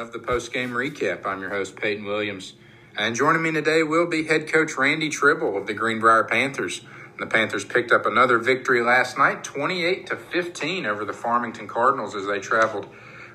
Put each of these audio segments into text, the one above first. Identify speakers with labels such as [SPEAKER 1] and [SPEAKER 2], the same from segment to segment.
[SPEAKER 1] of the Post Game Recap. I'm your host, Peyton Williams. And joining me today will be head coach Randy Tribble of the Greenbrier Panthers. The Panthers picked up another victory last night, 28 to 15 over the Farmington Cardinals as they traveled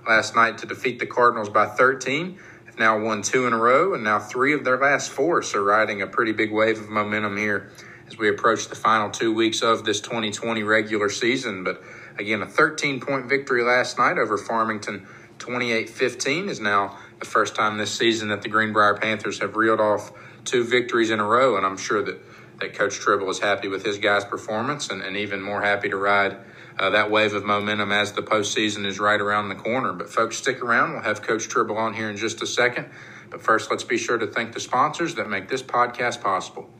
[SPEAKER 1] last night to defeat the Cardinals by 13. They've now won two in a row and now three of their last four, so riding a pretty big wave of momentum here as we approach the final two weeks of this 2020 regular season. But again, a 13 point victory last night over Farmington 28 15 is now the first time this season that the Greenbrier Panthers have reeled off two victories in a row. And I'm sure that, that Coach Tribble is happy with his guys' performance and, and even more happy to ride uh, that wave of momentum as the postseason is right around the corner. But folks, stick around. We'll have Coach Tribble on here in just a second. But first, let's be sure to thank the sponsors that make this podcast possible.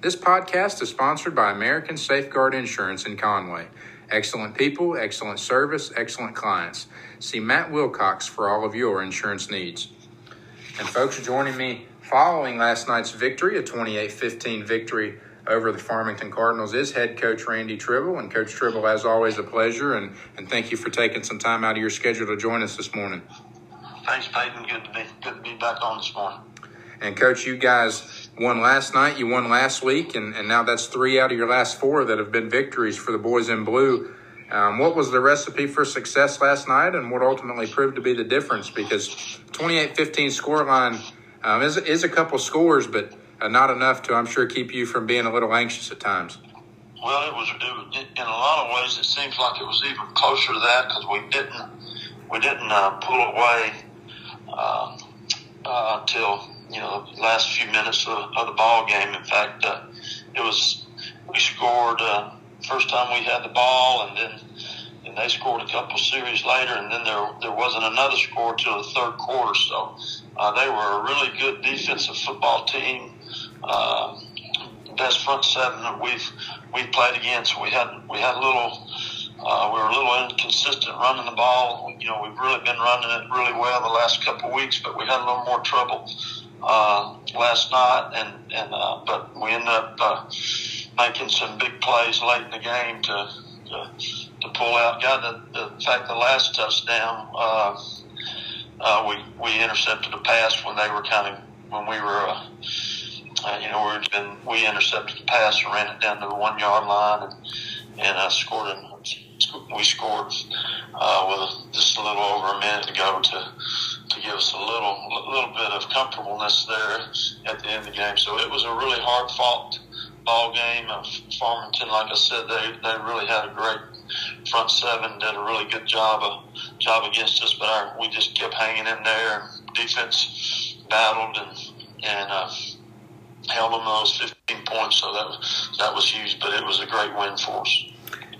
[SPEAKER 1] This podcast is sponsored by American Safeguard Insurance in Conway. Excellent people, excellent service, excellent clients. See Matt Wilcox for all of your insurance needs. And folks, joining me following last night's victory, a 28 15 victory over the Farmington Cardinals, is head coach Randy Tribble. And Coach Tribble, as always, a pleasure. And, and thank you for taking some time out of your schedule to join us this morning.
[SPEAKER 2] Thanks, Peyton. Good to be, good to be back on this morning.
[SPEAKER 1] And, Coach, you guys won last night, you won last week, and, and now that's three out of your last four that have been victories for the boys in blue. Um, what was the recipe for success last night, and what ultimately proved to be the difference? Because 28 15 scoreline um, is, is a couple scores, but uh, not enough to, I'm sure, keep you from being a little anxious at times.
[SPEAKER 2] Well, it was, it was in a lot of ways. It seems like it was even closer to that because we didn't we didn't uh, pull away uh, uh, until you know the last few minutes of, of the ball game. In fact, uh, it was we scored uh, first time we had the ball, and then and they scored a couple series later, and then there there wasn't another score till the third quarter. So uh, they were a really good defensive football team. Uh, best front seven that we've we've played against. We had we had a little. Uh, we were a little inconsistent running the ball. You know, we've really been running it really well the last couple of weeks, but we had a little more trouble uh, last night, and and uh, but we ended up uh, making some big plays late in the game to to, to pull out. Got the, the fact the last touchdown. Uh, uh, we we intercepted a pass when they were kind of when we were. Uh, uh, you know, we've been, we intercepted the pass and ran it down to the one yard line and, and uh, scored. In, we scored uh, with just a little over a minute to go to to give us a little little bit of comfortableness there at the end of the game. So it was a really hard fought ball game. Of Farmington, like I said, they they really had a great front seven, did a really good job of job against us, but our, we just kept hanging in there. Defense battled and and uh, held them those 15 points, so that that was huge. But it was a great win for us.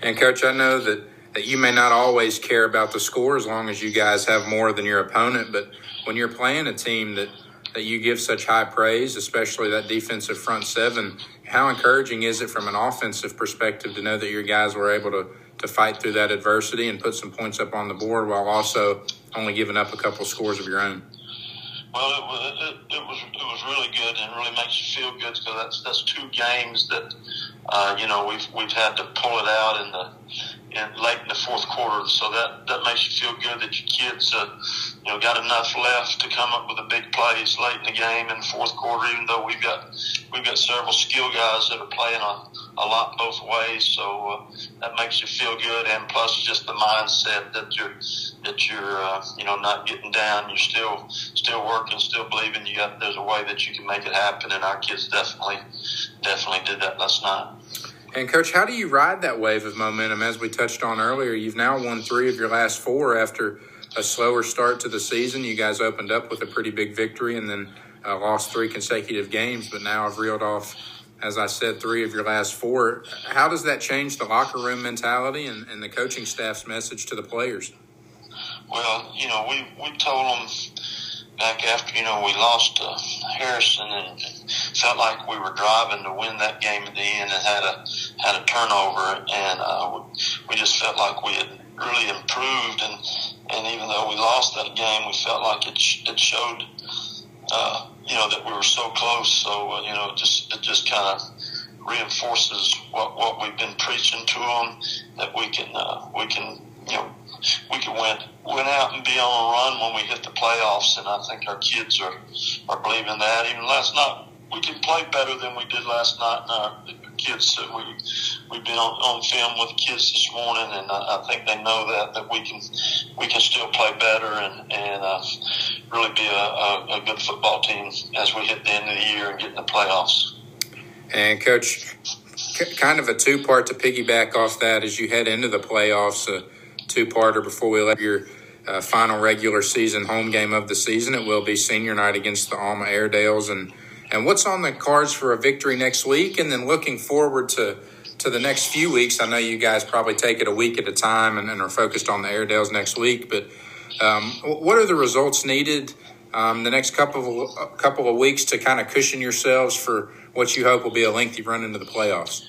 [SPEAKER 1] And coach, I know that that you may not always care about the score as long as you guys have more than your opponent, but when you're playing a team that that you give such high praise, especially that defensive front seven, how encouraging is it from an offensive perspective to know that your guys were able to to fight through that adversity and put some points up on the board while also only giving up a couple scores of your own?
[SPEAKER 2] Well, it was it, it was it was really good and really makes you feel good because that's that's two games that uh, you know we've we've had to pull it out in the in late in the fourth quarter. So that that makes you feel good that your kids uh, you know got enough left to come up with the big plays late in the game in the fourth quarter. Even though we've got we've got several skill guys that are playing a, a lot both ways, so uh, that makes you feel good. And plus, just the mindset that you're that you're uh, you know not getting down. You're still still working, still believing. You got there's a way that you can make it happen, and our kids definitely definitely did that last night.
[SPEAKER 1] And coach, how do you ride that wave of momentum? As we touched on earlier, you've now won three of your last four after a slower start to the season. You guys opened up with a pretty big victory and then uh, lost three consecutive games, but now I've reeled off, as I said, three of your last four. How does that change the locker room mentality and, and the coaching staff's message to the players?
[SPEAKER 2] Well, you know, we we told them back after you know we lost uh, Harrison and felt like we were driving to win that game at the end and had a had a turnover and uh, we just felt like we had really improved and and even though we lost that game, we felt like it sh- it showed uh, you know that we were so close. So uh, you know, it just it just kind of reinforces what what we've been preaching to them that we can uh, we can you know we could win win out and be on a run when we hit the playoffs. And I think our kids are are believing that. Even last night, we can play better than we did last night. And our kids, uh, we we've been on, on film with kids this morning, and I, I think they know that that we can we can still play better and and uh, really be a, a, a good football team as we hit the end of the year and get in the playoffs.
[SPEAKER 1] And coach, kind of a two part to piggyback off that as you head into the playoffs, a two parter before we let your uh, final regular season home game of the season. It will be senior night against the Alma Airedales. And, and what's on the cards for a victory next week? And then looking forward to, to the next few weeks. I know you guys probably take it a week at a time and, and are focused on the Airedales next week, but um, what are the results needed um, the next couple of, couple of weeks to kind of cushion yourselves for what you hope will be a lengthy run into the playoffs?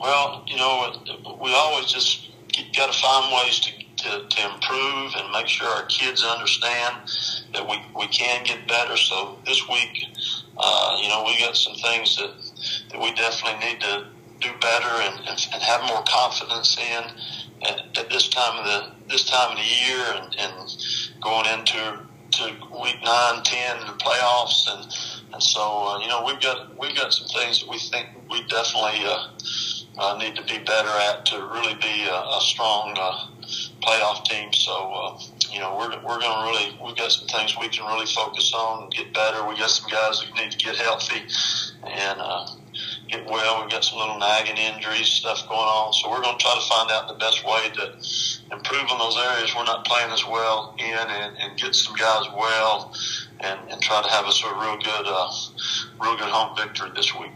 [SPEAKER 2] Well, you know, we always just got to find ways to, to, to improve and make sure our kids understand that we, we can get better. So this week, uh, you know, we got some things that, that we definitely need to do better and, and, and have more confidence in at, at, this time of the this time of the year and, and going into to week nine, ten, the playoffs, and and so uh, you know we've got we've got some things that we think we definitely uh, uh, need to be better at to really be a, a strong uh, playoff team. So uh, you know we're we're going to really we've got some things we can really focus on and get better. We got some guys that need to get healthy and uh, get well. We've got some little nagging injuries stuff going on, so we're going to try to find out the best way to improve on those areas we're not playing as well in, and, and get some guys well, and, and try to have us a real good, uh, real good home victory this week.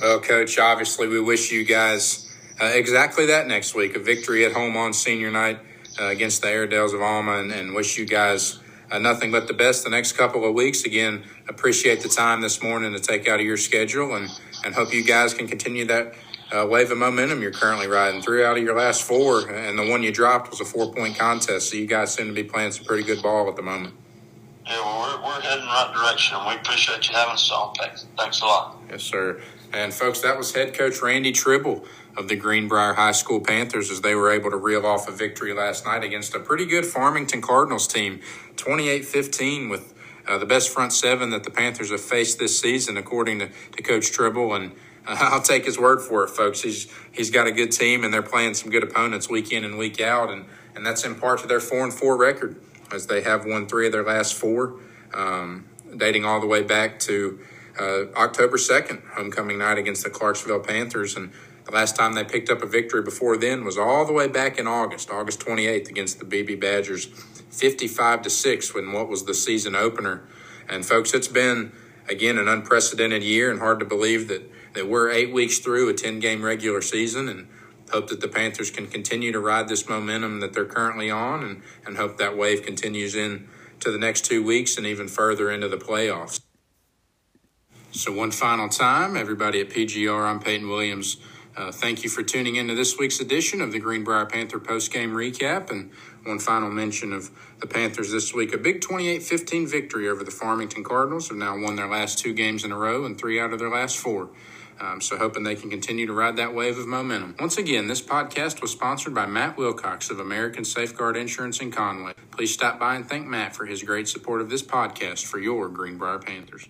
[SPEAKER 1] Well, Coach, obviously we wish you guys uh, exactly that next week, a victory at home on senior night uh, against the Airedales of Alma, and, and wish you guys uh, nothing but the best the next couple of weeks. Again, appreciate the time this morning to take out of your schedule, and, and hope you guys can continue that uh, wave of momentum you're currently riding. Three out of your last four, and the one you dropped was a four point contest. So you guys seem to be playing some pretty good ball at the moment.
[SPEAKER 2] Yeah, well, we're, we're heading in the right direction. We appreciate you having us on. Thanks, thanks a lot.
[SPEAKER 1] Yes, sir. And folks, that was head coach Randy Tribble of the Greenbrier High School Panthers as they were able to reel off a victory last night against a pretty good Farmington Cardinals team, 28 15, with uh, the best front seven that the Panthers have faced this season, according to, to Coach Tribble. And I'll take his word for it, folks. He's he's got a good team, and they're playing some good opponents week in and week out, and and that's in part to their four and four record, as they have won three of their last four, um, dating all the way back to uh, October second, homecoming night against the Clarksville Panthers, and the last time they picked up a victory before then was all the way back in August, August twenty eighth, against the Beebe Badgers, fifty five to six, when what was the season opener. And folks, it's been again an unprecedented year, and hard to believe that that we're eight weeks through a 10 game regular season and hope that the Panthers can continue to ride this momentum that they're currently on and, and hope that wave continues in to the next two weeks and even further into the playoffs. So, one final time, everybody at PGR, I'm Peyton Williams. Uh, thank you for tuning into this week's edition of the Greenbrier Panther post-game recap. And one final mention of the Panthers this week. A big 28-15 victory over the Farmington Cardinals have now won their last two games in a row and three out of their last four. Um, so, hoping they can continue to ride that wave of momentum. Once again, this podcast was sponsored by Matt Wilcox of American Safeguard Insurance in Conway. Please stop by and thank Matt for his great support of this podcast for your Greenbrier Panthers.